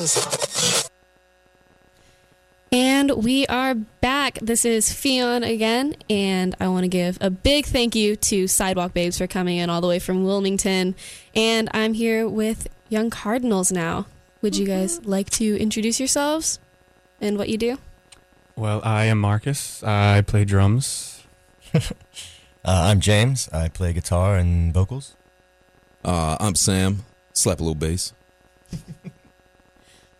To license it. And we are back. This is Fion again, and I want to give a big thank you to Sidewalk Babes for coming in all the way from Wilmington. And I'm here with Young Cardinals now. Would you guys like to introduce yourselves and what you do? Well, I am Marcus. I play drums. Uh, I'm James. I play guitar and vocals. Uh, I'm Sam. Slap a little bass.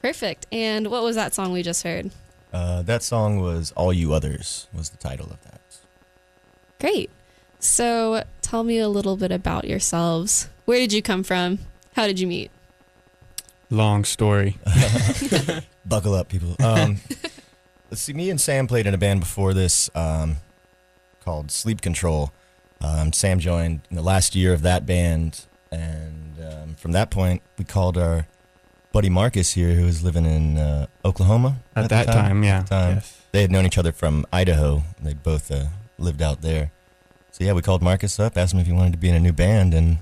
Perfect. And what was that song we just heard? Uh, that song was "All You Others" was the title of that. Great. So tell me a little bit about yourselves. Where did you come from? How did you meet? Long story. Buckle up, people. Um, let's see. Me and Sam played in a band before this um, called Sleep Control. Um, Sam joined in the last year of that band, and um, from that point, we called our buddy Marcus here, who was living in uh, Oklahoma At, the that time, yeah. time. Yes. They had known each other from Idaho. They both uh, lived out there. So yeah, we called Marcus up, asked him if he wanted to be in a new band, and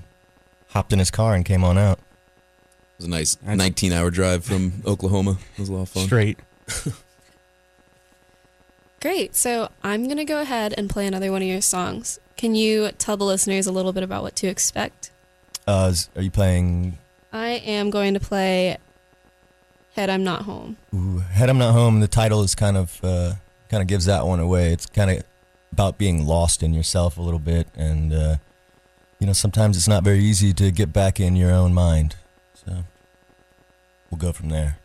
hopped in his car and came on out. It was a nice 19 hour drive from Oklahoma. It was a lot of fun. Straight. Great. So I'm going to go ahead and play another one of your songs. Can you tell the listeners a little bit about what to expect? Uh, are you playing I am going to play Head I'm Not Home. Ooh, Head I'm Not Home, the title is kind of uh, kind of gives that one away. It's kind of about being lost in yourself a little bit, and uh, you know sometimes it's not very easy to get back in your own mind. So we'll go from there.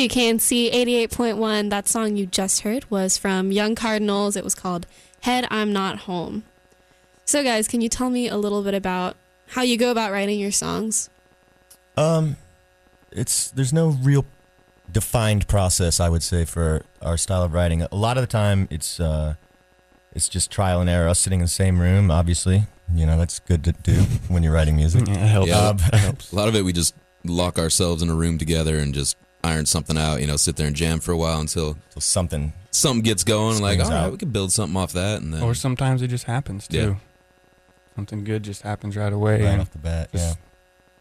WKNC 88.1. That song you just heard was from Young Cardinals. It was called Head I'm Not Home. So, guys, can you tell me a little bit about how you go about writing your songs? Um, it's there's no real defined process, I would say, for our style of writing. A lot of the time, it's uh, it's just trial and error. Us sitting in the same room, obviously, you know that's good to do when you're writing music. Yeah, it helps. Yeah. It helps. A lot of it, we just lock ourselves in a room together and just iron something out. You know, sit there and jam for a while until So something. something gets going. Like, all Springs right, out. we could build something off that, and then Or sometimes it just happens too. Yeah. Something good just happens right away, Right off the bat, yeah.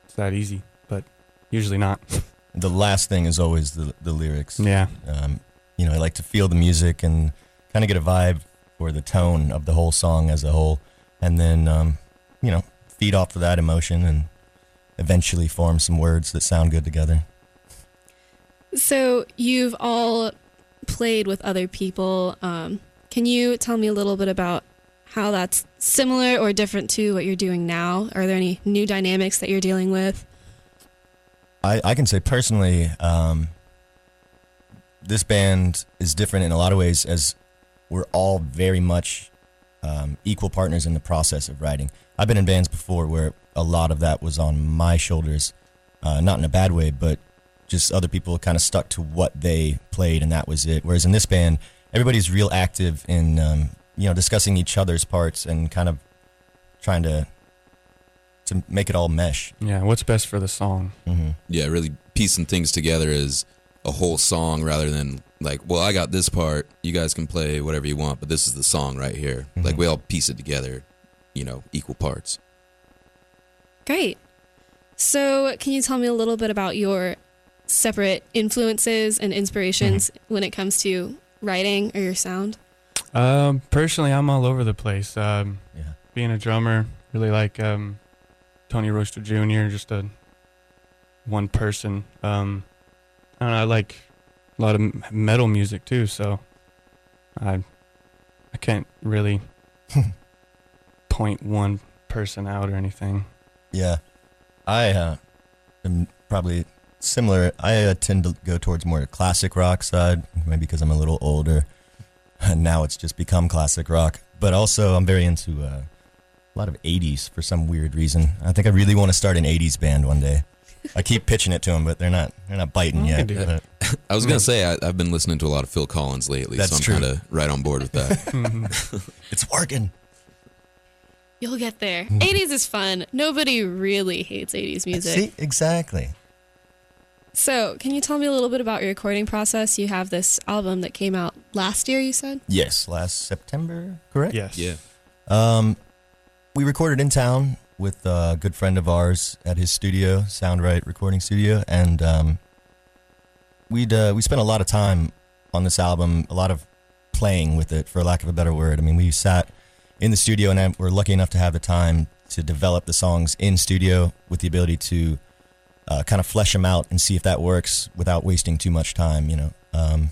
it's that easy. But usually not. The last thing is always the the lyrics. Yeah. Um, you know, I like to feel the music and kind of get a vibe for the tone of the whole song as a whole, and then um, you know, feed off of that emotion and eventually form some words that sound good together. So, you've all played with other people. Um, can you tell me a little bit about how that's similar or different to what you're doing now? Are there any new dynamics that you're dealing with? I, I can say personally, um, this band is different in a lot of ways as we're all very much um, equal partners in the process of writing. I've been in bands before where a lot of that was on my shoulders, uh, not in a bad way, but just other people kind of stuck to what they played and that was it. Whereas in this band, everybody's real active in um, you know discussing each other's parts and kind of trying to to make it all mesh. Yeah. What's best for the song? hmm yeah, really piecing things together as a whole song rather than like, well, I got this part, you guys can play whatever you want, but this is the song right here. Like Mhm. we all piece it together, you know, equal parts. Great. So, can you tell me a little bit about your separate influences and inspirations when it comes to writing or your sound? Um, personally, I'm all over the place. Um, Yeah. being a drummer, really like um, Tony Royster Jr., just a one person. Um, I don't know, I like a lot of metal music too, so I I can't really point one person out or anything. Yeah, I uh, am probably similar. I uh, tend to go towards more classic rock side, maybe because I'm a little older, and now it's just become classic rock. But also, I'm very into uh, a lot of '80s for some weird reason. I think I really want to start an '80s band one day. I keep pitching it to them, but they're not they're not biting I yet. but- I was gonna say I, I've been listening to a lot of Phil Collins lately, That's so I'm true. kind of right on board with that. It's working. You'll get there. 80s is fun. Nobody really hates 80s music. See, exactly. So, can you tell me a little bit about your recording process? You have this album that came out last year, you said? Yes, last September, correct? yes. yeah, Um, we recorded in town with a good friend of ours at his studio, Soundright Recording Studio, and um, we'd uh, we spent a lot of time on this album, a lot of playing with it, for lack of a better word. I mean, we sat in the studio, and I- we're lucky enough to have the time to develop the songs in studio with the ability to uh, kind of flesh them out and see if that works without wasting too much time. You know. Um,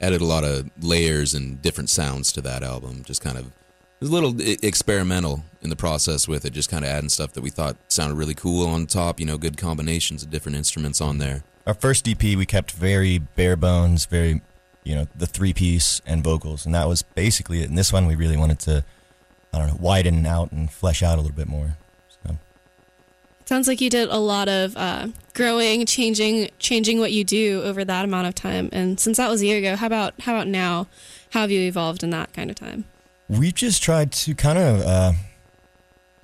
added a lot of layers and different sounds to that album. Just kind of it was a little experimental in the process with it, just kind of adding stuff that we thought sounded really cool on top. You know, good combinations of different instruments on there. our first EP we kept very bare bones, very you know the three piece and vocals, and that was basically it. And this one we really wanted to I don't know widen out and flesh out a little bit more. So, Sounds like you did a lot of uh, growing, changing, changing what you do over that amount of time. And since that was a year ago, how about how about now? How have you evolved in that kind of time? We've just tried to kind of uh,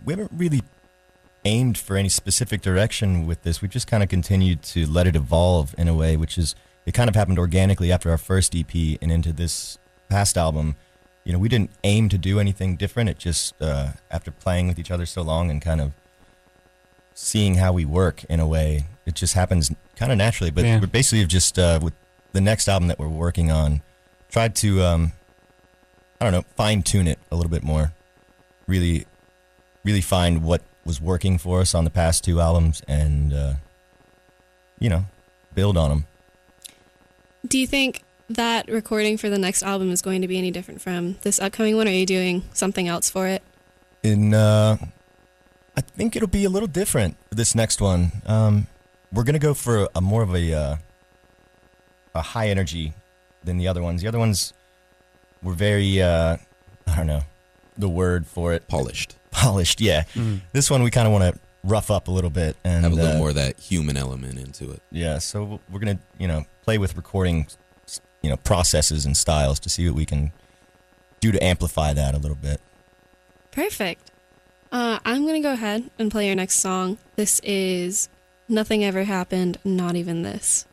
we haven't really aimed for any specific direction with this. We just kind of continued to let it evolve in a way, which is it kind of happened organically after our first EP and into this past album. You know, we didn't aim to do anything different. It just uh, after playing with each other so long and kind of seeing how we work in a way, it just happens kind of naturally. But Yeah. we're basically just uh, with the next album that we're working on, tried to um, I don't know, fine tune it a little bit more. Really, really find what was working for us on the past two albums, and uh, you know, build on them. Do you think that recording for the next album is going to be any different from this upcoming one? Or are you doing something else for it? In uh, I think it'll be a little different for this next one. Um, we're gonna go for a, more of a uh, a high energy than the other ones. The other ones were very uh, I don't know the word for it Polished. polished. Yeah, this one we kind of want to rough up a little bit and Have a little uh, more of that human element into it. Yeah, so we're gonna you know play with recording you know processes and styles to see what we can do to amplify that a little bit. Perfect. Uh, I'm going to go ahead and play your next song. This is Nothing Ever Happened, Not Even This.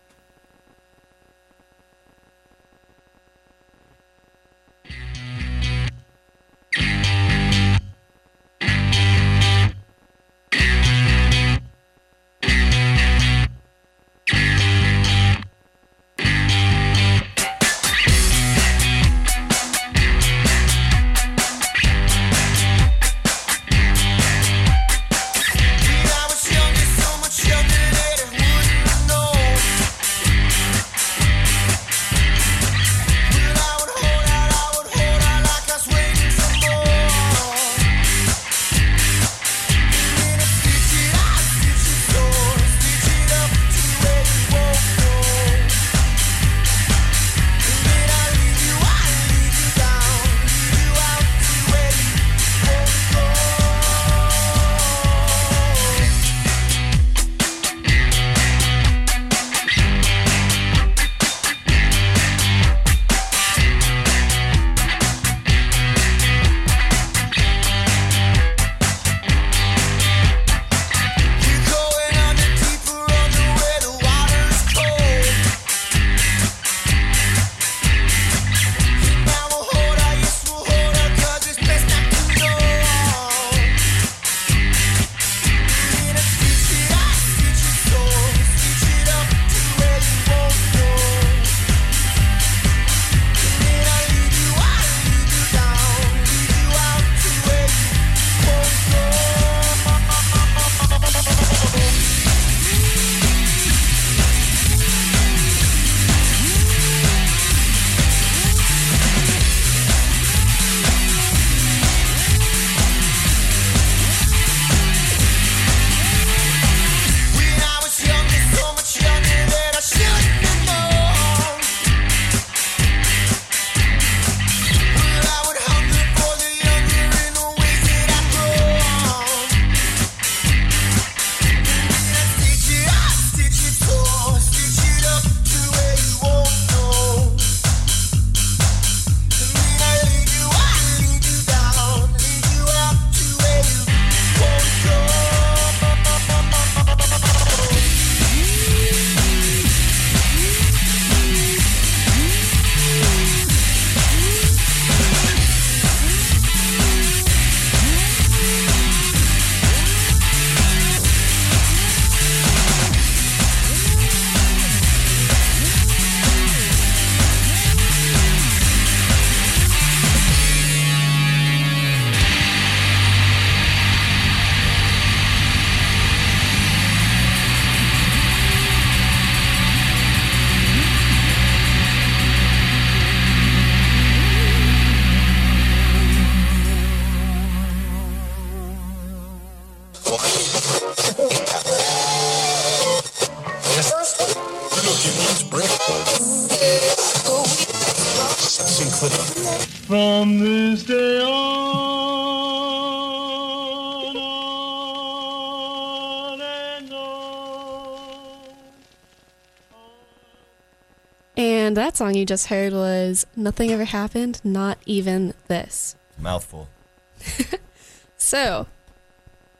And that song you just heard was Nothing Ever Happened, Not Even This. Mouthful. So,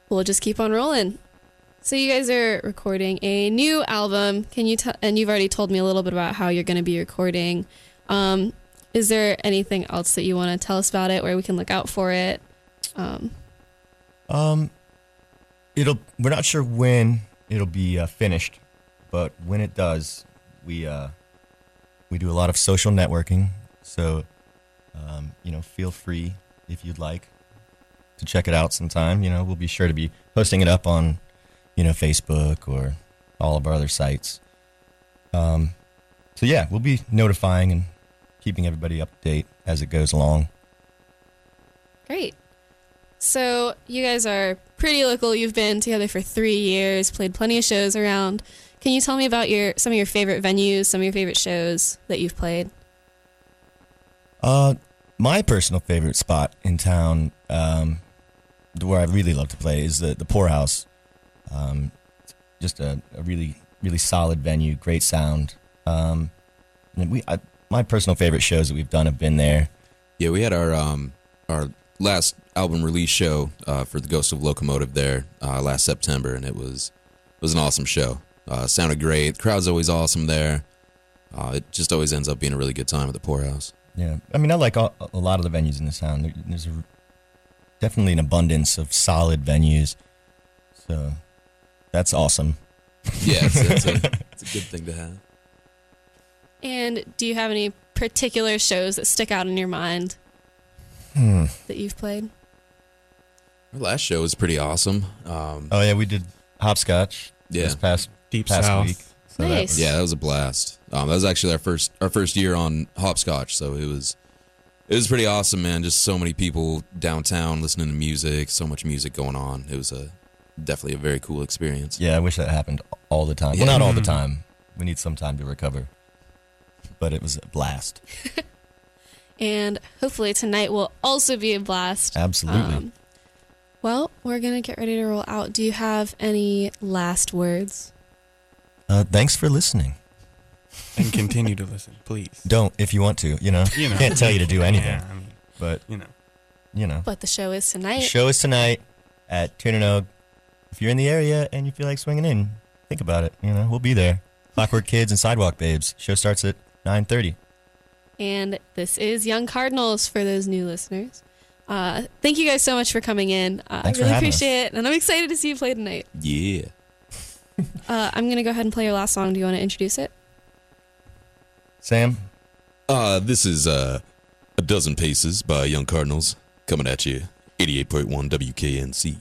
we'll just keep on rolling. So, you guys are recording a new album. Can you tell? And you've already told me a little bit about how you're going to be recording. Um, is there anything else that you want to tell us about it, where we can look out for it? Um, Um, it'll. We're not sure when it'll be uh, finished, but when it does, we uh, we do a lot of social networking. So, um, you know, feel free if you'd like to check it out sometime. You know, we'll be sure to be posting it up on, you know, Facebook or all of our other sites. Um, so yeah, we'll be notifying and keeping everybody up to date as it goes along. Great. So you guys are pretty local. You've been together for three years, played plenty of shows around Can you tell me about your some of your favorite venues, some of your favorite shows that you've played? Uh, my personal favorite spot in town, um, where I really love to play, is the the Pour House. Um, just a, a really really solid venue, great sound. Um, and we, I, my personal favorite shows that we've done have been there. Yeah, we had our um our last album release show uh, for the Ghost of Locomotive there uh, last September, and it was it was an awesome show. Uh, sounded great. The crowd's always awesome there. Uh, it just always ends up being a really good time at the Pour House. Yeah, I mean, I like a, a lot of the venues in the town. There, there's a, definitely an abundance of solid venues, so that's awesome. Yeah, it's, it's, a, it's a good thing to have. And do you have any particular shows that stick out in your mind Hmm. that you've played? Our last show was pretty awesome. Um, Oh yeah, we did Hopscotch Yeah. this past Deep past South. week. So that Nice. was- Yeah, that was a blast. Um, that was actually our first our first year on Hopscotch, so it was it was pretty awesome, man. Just so many people downtown listening to music, so much music going on. It was a definitely a very cool experience. Yeah, I wish that happened all the time. Yeah. Well, not all the time. We need some time to recover. But it was a blast. And hopefully tonight will also be a blast. Absolutely. Um, well, we're going to get ready to roll out. Do you have any last words? Uh, thanks for listening. And continue to listen, please. Don't if you want to. You know, You know. can't tell you to do anything. Yeah, I mean, But you know. you know, But the show is tonight. show is tonight at Tir na nOg. If you're in the area and you feel like swinging in, think about it. You know, we'll be there. Clockwork Kids and Sidewalk Babes. Show starts at 9:30. And this is Young Cardinals for those new listeners. Uh, thank you guys so much for coming in. Uh, I really having us. appreciate it. And I'm excited to see you play tonight. Yeah. Uh, I'm going to go ahead and play your last song. Do you want to introduce it? Sam, Uh, this is uh, a dozen paces by Young Cardinals coming at you, eighty-eight point one WKNC.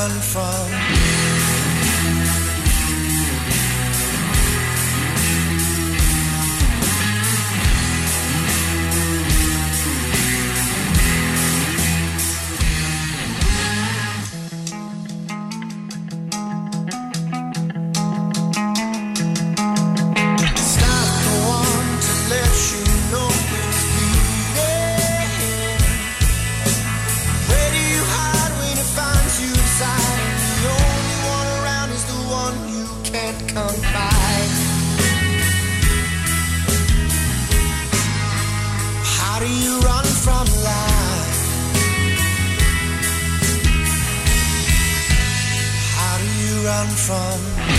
Run from? Do you run from?